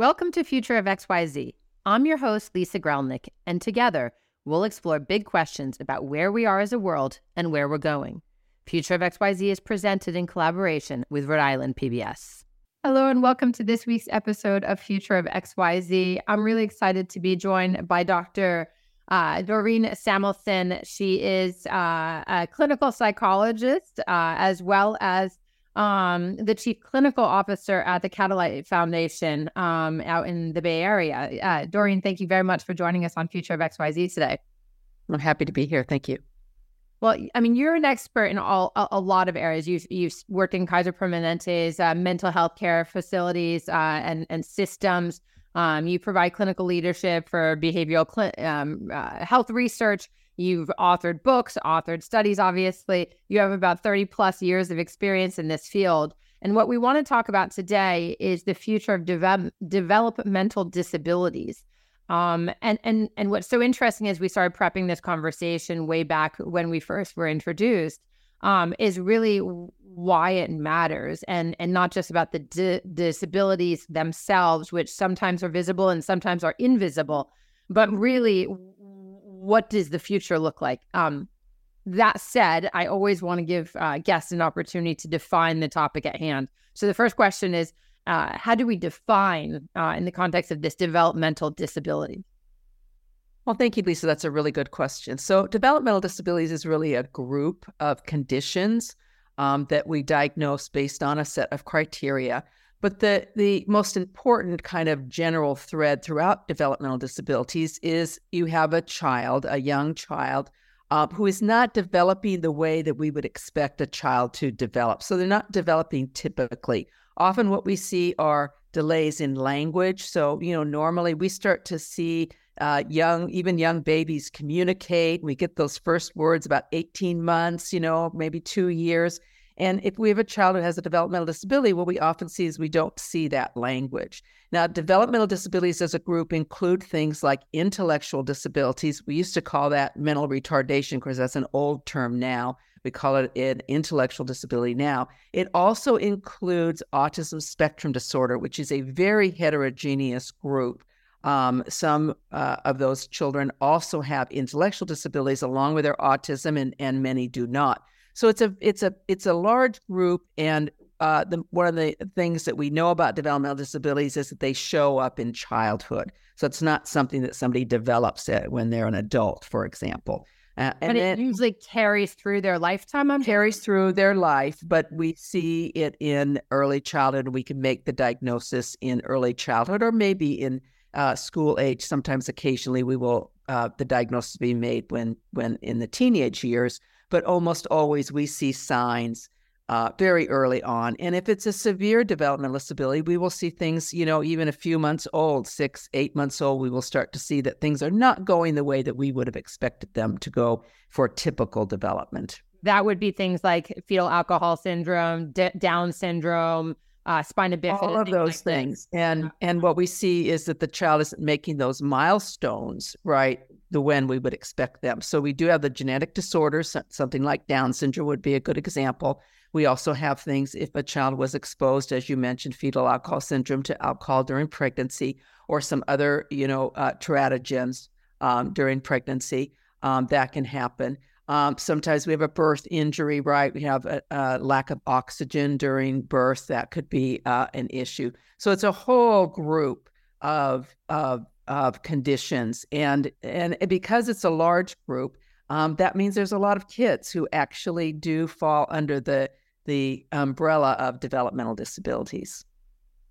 Welcome to Future of XYZ. I'm your host, Lisa Grelnick, and together we'll explore big questions about where we are as a world and where we're going. Future of XYZ is presented in collaboration with Rhode Island PBS. Hello, and welcome to this week's episode of Future of XYZ. I'm really excited to be joined by Dr. Uh, Doreen Samelson. She is uh, a clinical psychologist uh, as well as um, the chief clinical officer at the Catalight Foundation um, out in the Bay Area. Uh, Doreen, thank you very much for joining us on Future of XYZ today. I'm happy to be here. Thank you. Well, I mean, you're an expert in all a, a lot of areas. You've you've worked in Kaiser Permanente's uh, mental health care facilities uh, and and systems. Um, you provide clinical leadership for behavioral cl- um, uh, health research. You've authored books, authored studies, obviously. You have about 30 plus years of experience in this field. And what we want to talk about today is the future of de- developmental disabilities. Um, and and and what's so interesting is we started prepping this conversation way back when we first were introduced. Um, is really why it matters, and and not just about the di- disabilities themselves, which sometimes are visible and sometimes are invisible, but really what does the future look like? Um, that said, I always want to give uh, guests an opportunity to define the topic at hand. So the first question is, uh, how do we define uh, in the context of this developmental disability? Well, thank you, Lisa. That's a really good question. So, developmental disabilities is really a group of conditions um, that we diagnose based on a set of criteria. But the, the most important kind of general thread throughout developmental disabilities is you have a child, a young child, uh, who is not developing the way that we would expect a child to develop. So they're not developing typically. Often what we see are delays in language. So, you know, normally we start to see uh, young, even young babies communicate. We get those first words about 18 months, you know, maybe two years. And if we have a child who has a developmental disability, what we often see is we don't see that language. Now, developmental disabilities as a group include things like intellectual disabilities. We used to call that mental retardation because that's an old term now. We call it an intellectual disability now. It also includes autism spectrum disorder, which is a very heterogeneous group. Um, some uh, of those children also have intellectual disabilities along with their autism, and, and many do not. So it's a it's a it's a large group, and uh, the, one of the things that we know about developmental disabilities is that they show up in childhood. So it's not something that somebody develops when they're an adult, for example. Uh, and but it usually carries through their lifetime. I'm carries through their life, but we see it in early childhood. We can make the diagnosis in early childhood, or maybe in uh, school age. Sometimes, occasionally, we will uh, the diagnosis be made when when in the teenage years but almost always we see signs uh, very early on. And if it's a severe developmental disability, we will see things, you know, even a few months old, six, eight months old, we will start to see that things are not going the way that we would have expected them to go for typical development. That would be things like fetal alcohol syndrome, D- Down syndrome, uh, spina bifida, all of those like things. And and what we see is that the child isn't making those milestones right the when we would expect them. So we do have the genetic disorders, something like Down syndrome would be a good example. We also have things if a child was exposed, as you mentioned, fetal alcohol syndrome to alcohol during pregnancy or some other, you know, uh, teratogens um, during pregnancy, um, that can happen. Um, sometimes we have a birth injury, right? We have a, a lack of oxygen during birth. That could be uh, an issue. So it's a whole group of, of of conditions, and and because it's a large group, um, that means there's a lot of kids who actually do fall under the the umbrella of developmental disabilities.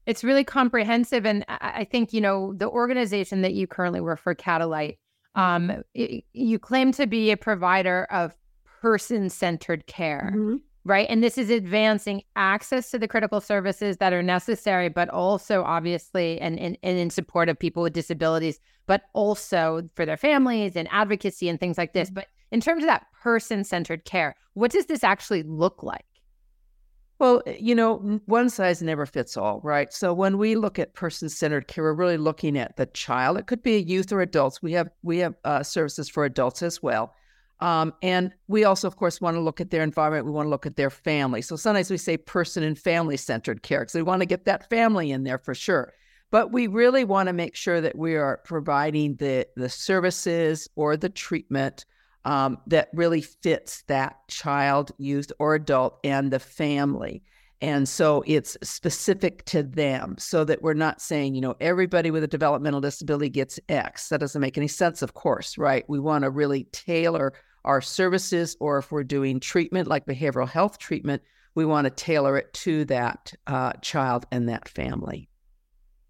It's really comprehensive, and I think you know the organization that you currently work for, Catalight. Um, it, you claim to be a provider of person-centered care. Mm-hmm right? And this is advancing access to the critical services that are necessary, but also obviously and, and, and in support of people with disabilities, but also for their families and advocacy and things like this. Mm-hmm. But in terms of that person centered care, what does this actually look like? Well, you know, one size never fits all, right? So when we look at person-centered care, we're really looking at the child. It could be a youth or adults. We have we have uh, services for adults as well, um, and we also, of course, want to look at their environment. We want to look at their family. So sometimes we say person and family centered care because we want to get that family in there for sure. But we really want to make sure that we are providing the the services or the treatment um, that really fits that child, youth, or adult and the family. And so it's specific to them so that we're not saying, you know, everybody with a developmental disability gets X. That doesn't make any sense, of course, right? We want to really tailor our services, or if we're doing treatment like behavioral health treatment, we want to tailor it to that uh, child and that family.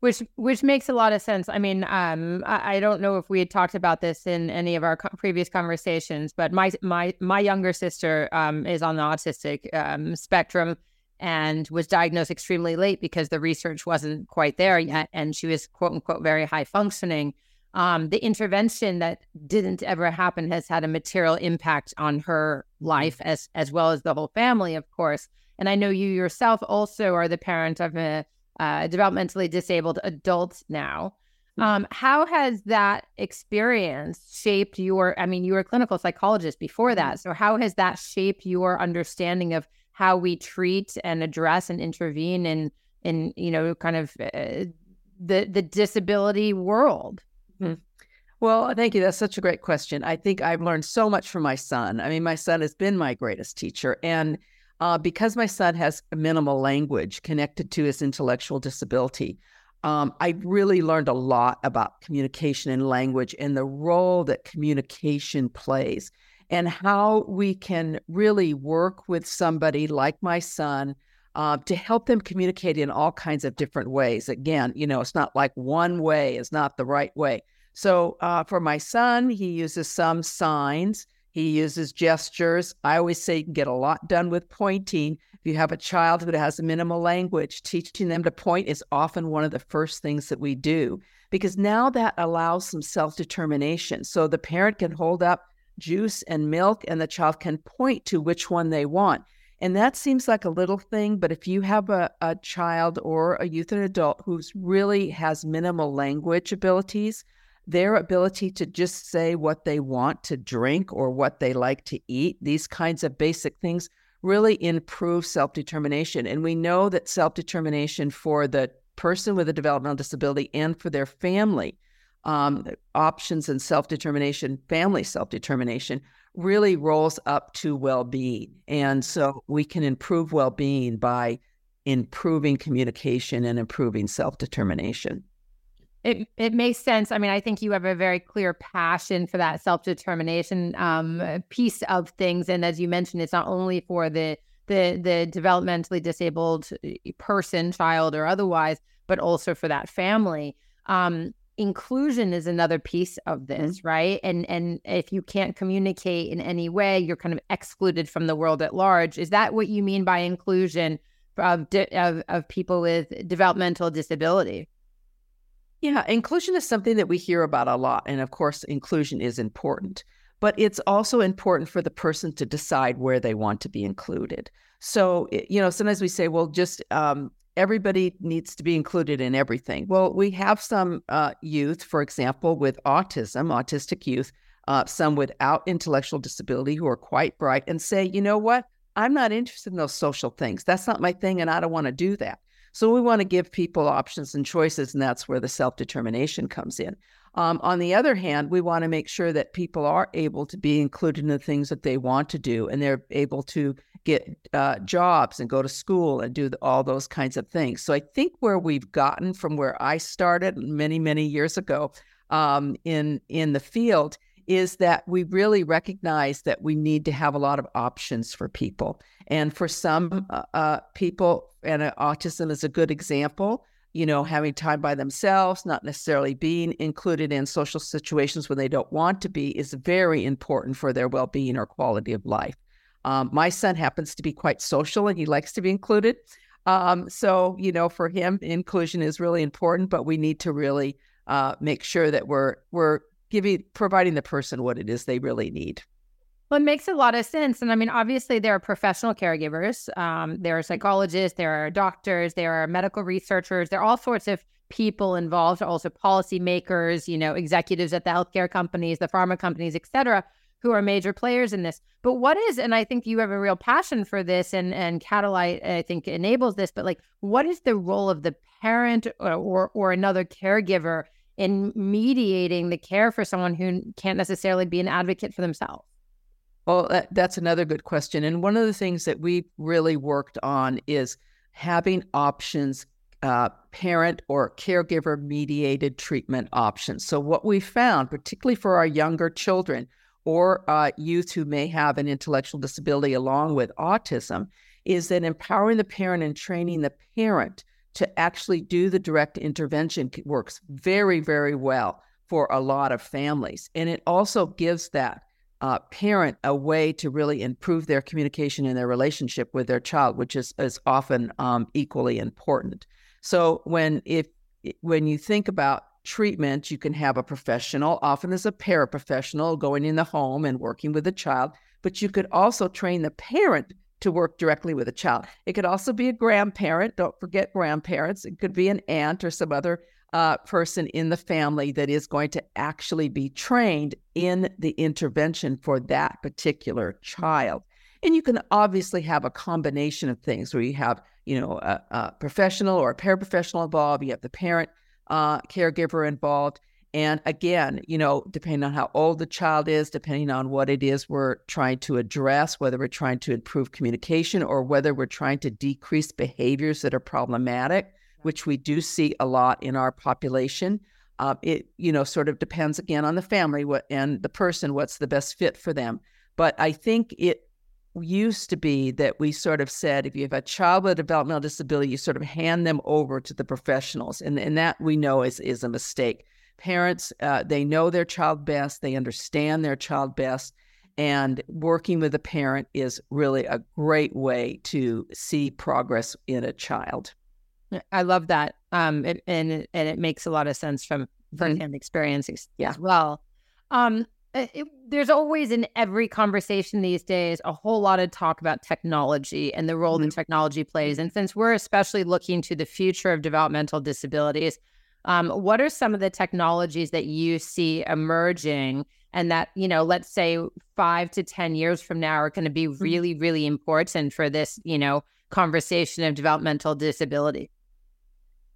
Which which makes a lot of sense. I mean, um, I, I, don't know if we had talked about this in any of our co- previous conversations, but my my my younger sister um, is on the autistic um, spectrum and was diagnosed extremely late because the research wasn't quite there yet, and she was quote unquote very high functioning. Um, the intervention that didn't ever happen has had a material impact on her life as as well as the whole family, of course. And I know you yourself also are the parent of a uh, developmentally disabled adults now. Hmm. Um, how has that experience shaped your? I mean, you were a clinical psychologist before that, mm-hmm. so how has that shaped your understanding of how we treat and address and intervene in in you know kind of uh, the the disability world? Mm-hmm. Well, thank you. That's such a great question. I think I've learned so much from my son. I mean, my son has been my greatest teacher, and uh, because my son has minimal language connected to his intellectual disability, um, I really learned a lot about communication and language and the role that communication plays and how we can really work with somebody like my son uh, to help them communicate in all kinds of different ways. Again, you know, it's not like one way is not the right way. So uh, for my son, he uses some signs. He uses gestures. I always say you can get a lot done with pointing. If you have a child who has minimal language, teaching them to point is often one of the first things that we do because now that allows some self determination. So the parent can hold up juice and milk and the child can point to which one they want. And that seems like a little thing, but if you have a, a child or a youth and adult who's really has minimal language abilities, their ability to just say what they want to drink or what they like to eat, these kinds of basic things really improve self determination. And we know that self determination for the person with a developmental disability and for their family, um, options and self determination, family self determination, really rolls up to well being. And so we can improve well being by improving communication and improving self determination. It it makes sense. I mean, I think you have a very clear passion for that self determination um, piece of things, and as you mentioned, it's not only for the the the developmentally disabled uh, person, child, or otherwise, but also for that family. Um, inclusion is another piece of this, mm-hmm. right? And and if you can't communicate in any way, you're kind of excluded from the world at large. Is that what you mean by inclusion of of, of people with developmental disability? Yeah, inclusion is something that we hear about a lot. And of course, inclusion is important, but it's also important for the person to decide where they want to be included. So, you know, sometimes we say, well, just um, everybody needs to be included in everything. Well, we have some uh, youth, for example, with autism, autistic youth, uh, some without intellectual disability who are quite bright and say, you know what? I'm not interested in those social things. That's not my thing, and I don't want to do that. So we want to give people options and choices, and that's where the self determination comes in. Um, on the other hand, we want to make sure that people are able to be included in the things that they want to do, and they're able to get uh, jobs and go to school and do the, all those kinds of things. So I think where we've gotten from where I started many, many years ago um, in in the field is that we really recognize that we need to have a lot of options for people. And for some uh, uh, people, and uh, autism is a good example, you know, having time by themselves, not necessarily being included in social situations when they don't want to be, is very important for their well being or quality of life. Um, my son happens to be quite social and he likes to be included. Um, so, you know, for him, inclusion is really important, but we need to really uh, make sure that we're we're giving providing the person what it is they really need. Well, it makes a lot of sense. And I mean, obviously, there are professional caregivers, um, there are psychologists, there are doctors, there are medical researchers, there are all sorts of people involved, also policymakers, you know, executives at the healthcare companies, the pharma companies, et cetera. who are major players in this. But what is, and I think you have a real passion for this, and and Catalight I think enables this. But like, what is the role of the parent or or, or another caregiver in mediating the care for someone who can't necessarily be an advocate for themselves? Well, that, that's another good question. And one of the things that we really worked on is having options, uh, parent or caregiver mediated treatment options. So, what we found, particularly for our younger children or uh, youth who may have an intellectual disability along with autism, is that empowering the parent and training the parent to actually do the direct intervention works very, very well for a lot of families. And it also gives that uh, parent a way to really improve their communication and their relationship with their child, which is is often um, equally important. So when if when you think about treatment, you can have a professional, often as a paraprofessional, going in the home and working with the child, but you could also train the parent to work directly with a child. It could also be a grandparent. Don't forget grandparents. It could be an aunt or some other uh, person in the family that is going to actually be trained in the intervention for that particular child. And you can obviously have a combination of things where you have, you know, a, a professional or a paraprofessional involved, you have the parent uh, caregiver involved. And again, you know, depending on how old the child is, depending on what it is we're trying to address, whether we're trying to improve communication or whether we're trying to decrease behaviors that are problematic, which we do see a lot in our population. Uh, it you know sort of depends again on the family what and the person what's the best fit for them. But I think it used to be that we sort of said if you have a child with a developmental disability, you sort of hand them over to the professionals, and and that we know is is a mistake. Parents uh, they know their child best, they understand their child best, and working with a parent is really a great way to see progress in a child. I love that. Um, it, and it, and it makes a lot of sense from mm-hmm. firsthand mm-hmm. experience yeah. as well. Um, it, there's always in every conversation these days a whole lot of talk about technology and the role mm-hmm. that technology plays. And since we're especially looking to the future of developmental disabilities, um, what are some of the technologies that you see emerging and that you know let's say five to ten years from now are going to be mm-hmm. really really important for this you know conversation of developmental disability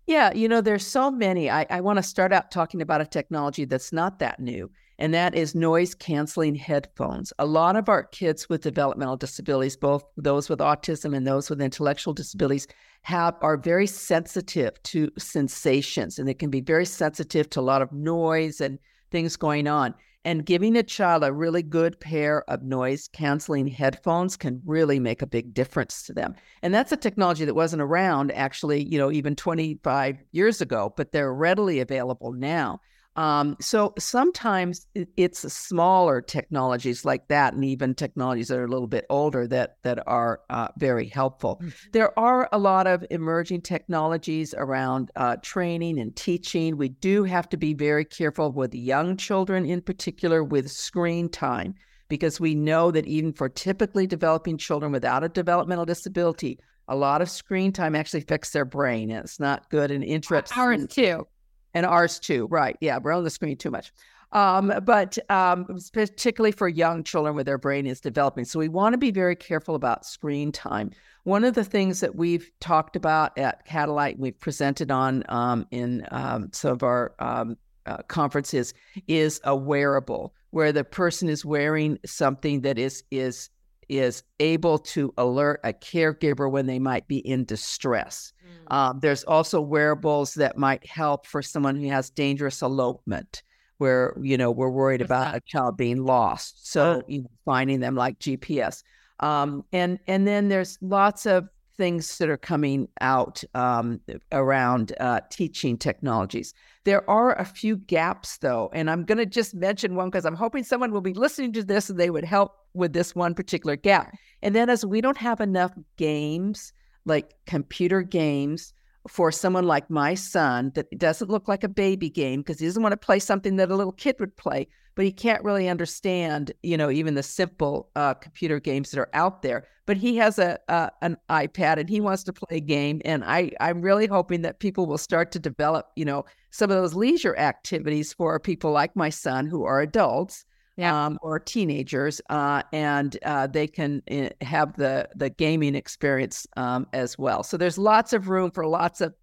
yeah, you know, there's so many. I, I want to start out talking about a technology that's not that new, and that is noise canceling headphones. A lot of our kids with developmental disabilities, both those with autism and those with intellectual disabilities, have are very sensitive to sensations, and they can be very sensitive to a lot of noise and things going on. And giving a child a really good pair of noise canceling headphones can really make a big difference to them. And that's a technology that wasn't around actually, you know, even 25 years ago, but they're readily available now. Um, so sometimes it's smaller technologies like that, and even technologies that are a little bit older that that are uh, very helpful. Mm-hmm. There are a lot of emerging technologies around uh, training and teaching. We do have to be very careful with young children, in particular, with screen time, because we know that even for typically developing children without a developmental disability, a lot of screen time actually affects their brain, and it's not good and interesting. Ours too and ours too. Right. Yeah. We're on the screen too much. Um, but um, particularly for young children where their brain is developing. So we want to be very careful about screen time. One of the things that we've talked about at Catalight, we've presented on um, in um, some of our um, uh, conferences, is a wearable where the person is wearing something that is is is able to alert a caregiver when they might be in distress. Mm. Um, there's also wearables that might help for someone who has dangerous elopement, where you know we're worried What's about that? a child being lost. So oh. you know, finding them like GPS. Um, and and then there's lots of things that are coming out um, around uh, teaching technologies. There are a few gaps, though, and I'm going to just mention one because I'm hoping someone will be listening to this and they would help with this one particular gap. And that is we don't have enough games, like computer games, for someone like my son that doesn't look like a baby game because he doesn't want to play something that a little kid would play, but he can't really understand, you know, even the simple uh, computer games that are out there. But he has a, an iPad and he wants to play a game, and I I'm really hoping that people will start to develop, you know, some of those leisure activities for people like my son who are adults yeah. um, or teenagers, uh, and uh, they can uh, have the the gaming experience um, as well. So there's lots of room for lots of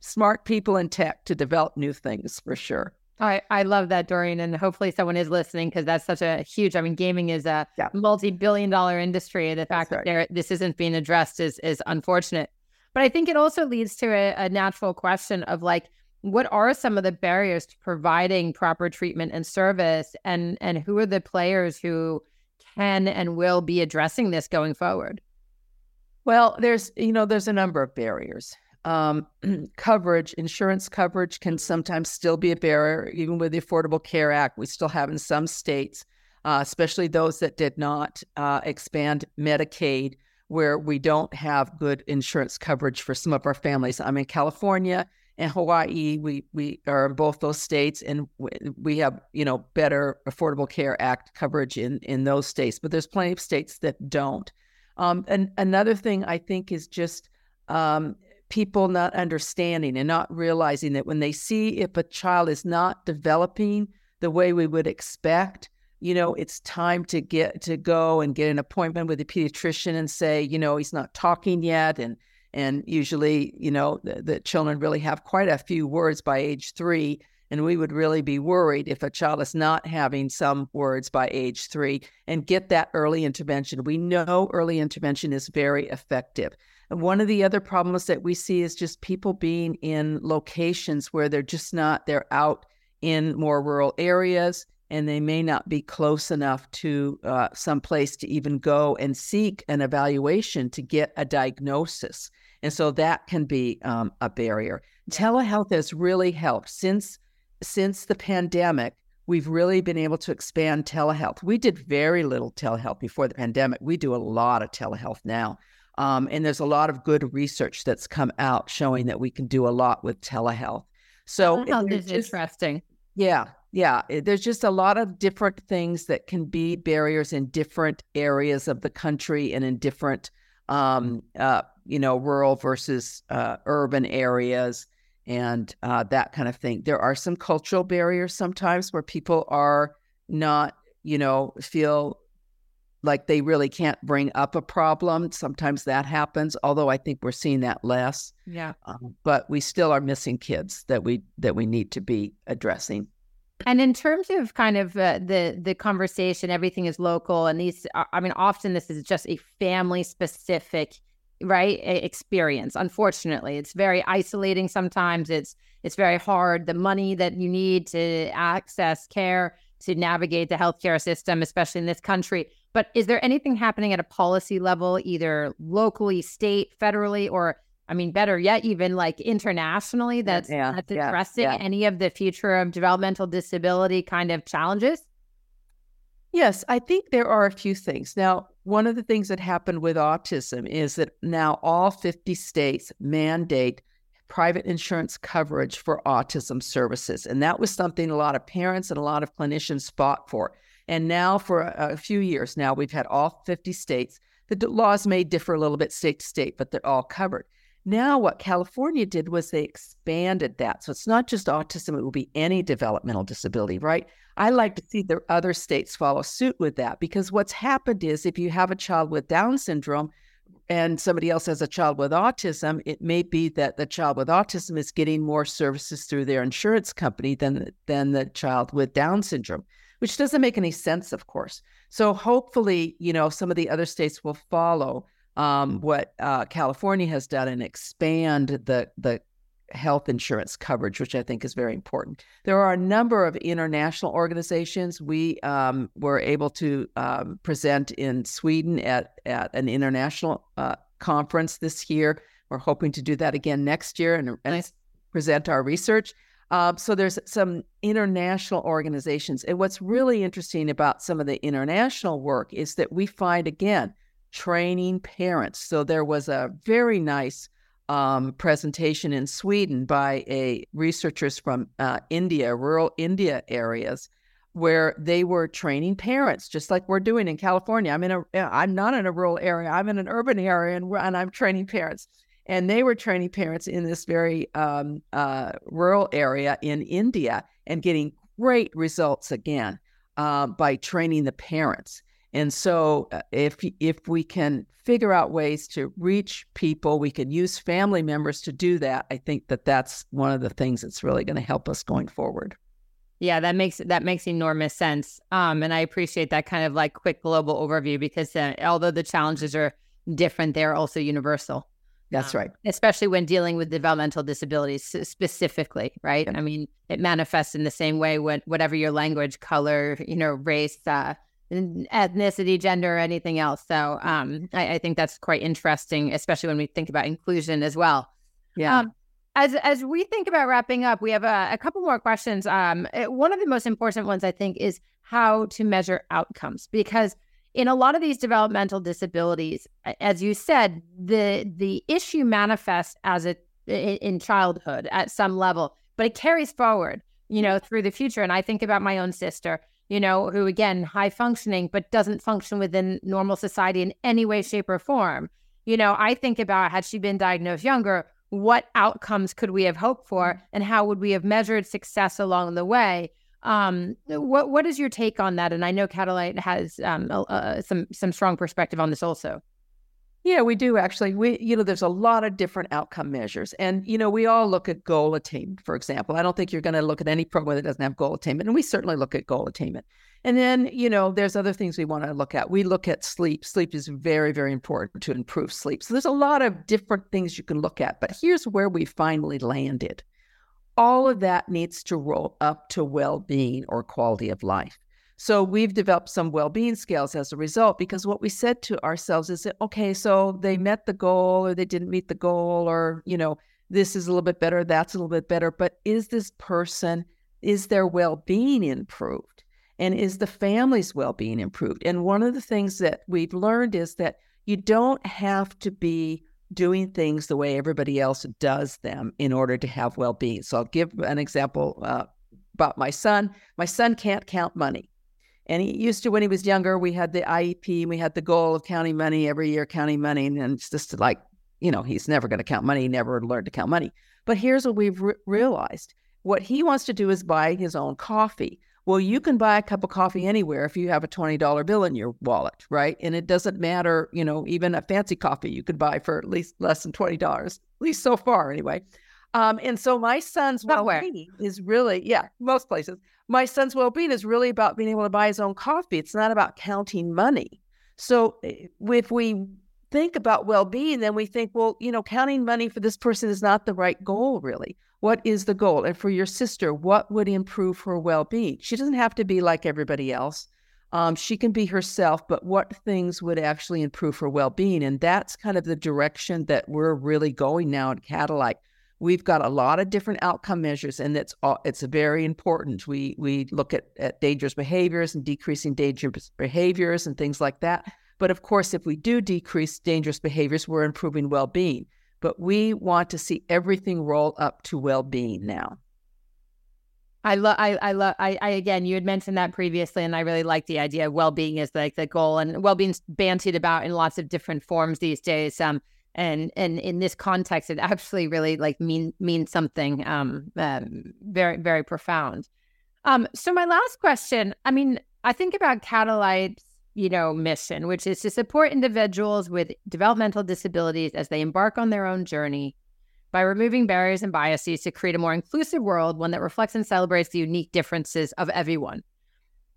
smart people in tech to develop new things for sure. I, I love that, Doreen, and hopefully someone is listening because that's such a huge. I mean, gaming is a yeah. multi-billion-dollar industry. The fact right. that this isn't being addressed is is unfortunate. But I think it also leads to a, a natural question of like, what are some of the barriers to providing proper treatment and service, and and who are the players who can and will be addressing this going forward? Well, there's you know there's a number of barriers um, coverage, insurance coverage can sometimes still be a barrier, even with the Affordable Care Act. We still have in some states, uh, especially those that did not uh, expand Medicaid, where we don't have good insurance coverage for some of our families. I'm in California and Hawaii. We we are in both those states, and we have you know better Affordable Care Act coverage in in those states. But there's plenty of states that don't. Um, and another thing I think is just um, people not understanding and not realizing that when they see if a child is not developing the way we would expect, you know, it's time to get to go and get an appointment with a pediatrician and say, you know, he's not talking yet. And and usually, you know, the, the children really have quite a few words by age three. And we would really be worried if a child is not having some words by age three and get that early intervention. We know early intervention is very effective. And One of the other problems that we see is just people being in locations where they're just not, they're out in more rural areas and they may not be close enough to uh, some place to even go and seek an evaluation to get a diagnosis. And so that can be um, a barrier. Telehealth has really helped since since the pandemic. We've really been able to expand telehealth. We did very little telehealth before the pandemic. We do a lot of telehealth now. Um, and there's a lot of good research that's come out showing that we can do a lot with telehealth. So is just, interesting. Yeah, yeah. There's just a lot of different things that can be barriers in different areas of the country and in different, um, uh, you know, rural versus uh, urban areas and uh, that kind of thing. There are some cultural barriers sometimes where people are not, you know, feel like they really can't bring up a problem. Sometimes that happens, although I think we're seeing that less. Yeah. Um, but we still are missing kids that we that we need to be addressing. And in terms of kind of uh, the the conversation, everything is local, and these. Uh, I mean, often this is just a family specific, right, experience. Unfortunately, it's very isolating. Sometimes it's it's very hard. The money that you need to access care to navigate the healthcare system, especially in this country, but is there anything happening at a policy level, either locally, state, federally, or I mean, better yet, even like internationally, that's, yeah, that's yeah, addressing yeah. any of the future of developmental disability kind of challenges? Yes, I think there are a few things. Now, one of the things that happened with autism is that now all 50 states mandate private insurance coverage for autism services. And that was something a lot of parents and a lot of clinicians fought for. And now, for a, a few years now, we've had all 50 states. The laws may differ a little bit state to state, but they're all covered. Now, what California did was they expanded that. So it's not just autism, it will be any developmental disability, right? I like to see the other states follow suit with that because what's happened is if you have a child with Down syndrome and somebody else has a child with autism, it may be that the child with autism is getting more services through their insurance company than, than the child with Down syndrome which doesn't make any sense, of course. So hopefully, you know, some of the other states will follow um, what uh, California has done and expand the the health insurance coverage, which I think is very important. There are a number of international organizations. We um, were able to um, present in Sweden at at an international uh, conference this year. We're hoping to do that again next year and, and nice. present our research. Um, so there's some international organizations. And what's really interesting about some of the international work is that we find, again, training parents. So there was a very nice um, presentation in Sweden by a researchers from uh, India, rural India areas, where they were training parents, just like we're doing in California. I'm in a, I'm not in a rural area. I'm in an urban area, and, and I'm training parents and they were training parents in this very um, uh, rural area in India and getting great results again. uh, by training the parents. And so, uh, if if we can figure out ways to reach people, we can use family members to do that. I think that that's one of the things that's really going to help us going forward. Yeah, that makes that makes enormous sense. Um, and I appreciate that kind of like quick global overview because uh, although the challenges are different, they're also universal. That's um, right. Especially when dealing with developmental disabilities specifically, right? I mean, it manifests in the same way when whatever your language, color, you know, race, uh, ethnicity, gender, or anything else. So um, I, I, think that's quite interesting, especially when we think about inclusion as well. Yeah. Um, as as we think about wrapping up, we have a, a couple more questions. Um, eh, one of the most important ones, I think, is how to measure outcomes because in a lot of these developmental disabilities, as you said, the the issue manifests as a in childhood at some level, but it carries forward, you know, through the future. And I think about my own sister, you know, who again high functioning but doesn't function within normal society in any way, shape, or form. You know, I think about had she been diagnosed younger, what outcomes could we have hoped for, mm. and how would we have measured success along the way? Um, what what is your take on that? And I know Catalight has um, uh, some some strong perspective on this also. Yeah, we do actually. We, you know, there's a lot of different outcome measures, and you know, we all look at goal attainment, for example. I don't think you're going to look at any program that doesn't have goal attainment, and we certainly look at goal attainment. And then, you know, there's other things we want to look at. We look at sleep. Sleep is very, very important to improve sleep. So there's a lot of different things you can look at. But here's where we finally landed all of that needs to roll up to well being or quality of life. So we've developed some well being scales as a result because what we said to ourselves is that, okay, so they met the goal or they didn't meet the goal, or, you know, this is a little bit better, that's a little bit better. But is this person, is their well being improved? And is the family's well being improved? And one of the things that we've learned is that you don't have to be doing things the way everybody else does them in order to have well being. So I'll give an example uh, about my son. My son can't count money. And he used to, when he was younger, we had the IEP, and we had the goal of counting money every year, counting money. And it's just like, you know, he's never going to count money, he never learned to count money. But here's what we've re- realized what he wants to do is buy his own coffee. Well, you can buy a cup of coffee anywhere if you have a $20 bill in your wallet, right? And it doesn't matter, you know, even a fancy coffee you could buy for at least less than $20, at least so far anyway. Um, and so my son's well is really, yeah, most places. My son's well being is really about being able to buy his own coffee. It's not about counting money. So eh, if we think about well being, then we think, well, you know, counting money for this person is not the right goal, really. What is the goal? And for your sister, what would improve her well being? She doesn't have to be like everybody else. Um, she can be herself, but what things would actually improve her well being? And that's kind of the direction that we're really going now at Catalight. We've got a lot of different outcome measures, and it's it's very important. We we look at, at dangerous behaviors and decreasing dangerous behaviors and things like that. But of course, if we do decrease dangerous behaviors, we're improving well being but we want to see everything roll up to well-being now. I love, I, I love, I, I, again, you had mentioned that previously, and I really like the idea of well-being is like the goal, and well-being's bantied about in lots of different forms these days. Um, and and in this context, it actually really like mean means something um, um very very profound. Um, so my last question, I mean, I think about Catalight's you know, mission, which is to support individuals with developmental disabilities as they embark on their own journey by removing barriers and biases to create a more inclusive world, one that reflects and celebrates the unique differences of everyone.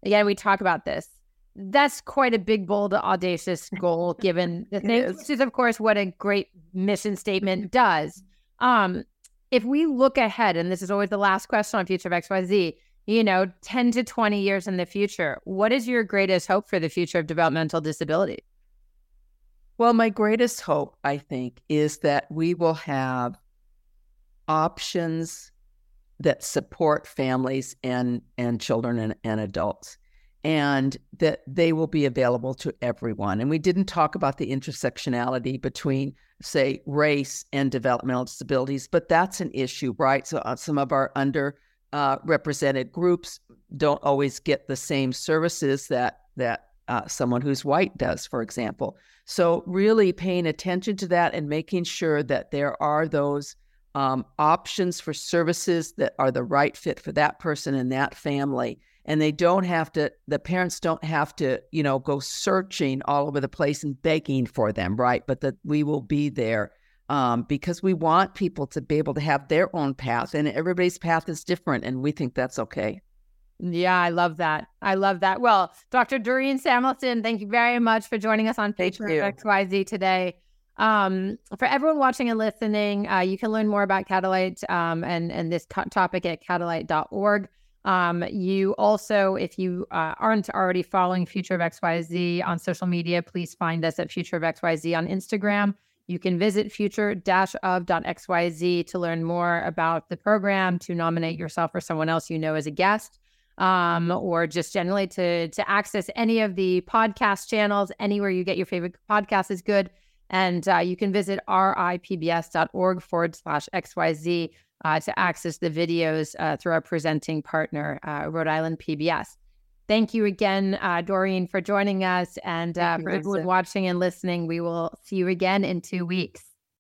Again, we talk about this. That's quite a big, bold, audacious goal, given the thing, which is, of course, what a great mission statement does. Um, if we look ahead, and this is always the last question on Future of XYZ, you know, 10 to 20 years in the future, what is your greatest hope for the future of developmental disability? Well, my greatest hope, I think, is that we will have options that support families and, and children and, and adults and that they will be available to everyone. And we didn't talk about the intersectionality between, say, race and developmental disabilities, but that's an issue, right? So uh, some of our underrepresented uh, groups don't always get the same services that that uh, someone who's white does, for example. So really paying attention to that and making sure that there are those um, options for services that are the right fit for that person and that family. And they don't have to, the parents don't have to, you know, go searching all over the place and begging for them, right? But that we will be there um, because we want people to be able to have their own path and everybody's path is different. And we think that's okay. Yeah, I love that. I love that. Well, Dr. Doreen Samelson, thank you very much for joining us on Future XYZ today. Um, for everyone watching and listening, uh, you can learn more about Catalight um, and, and this topic at catalight.org. Um, you also, if you uh, aren't already following Future of XYZ on social media, please find us at Future of XYZ on Instagram. You can visit future-of.xyz to learn more about the program, to nominate yourself or someone else you know as a guest, um, or just generally to to access any of the podcast channels. Anywhere you get your favorite podcast is good. And uh, you can visit ripbs.org forward slash XYZ uh, to access the videos uh, through our presenting partner, uh, Rhode Island PBS. Thank you again, uh, Doreen, for joining us. And uh, for everyone watching and listening, we will see you again in two weeks.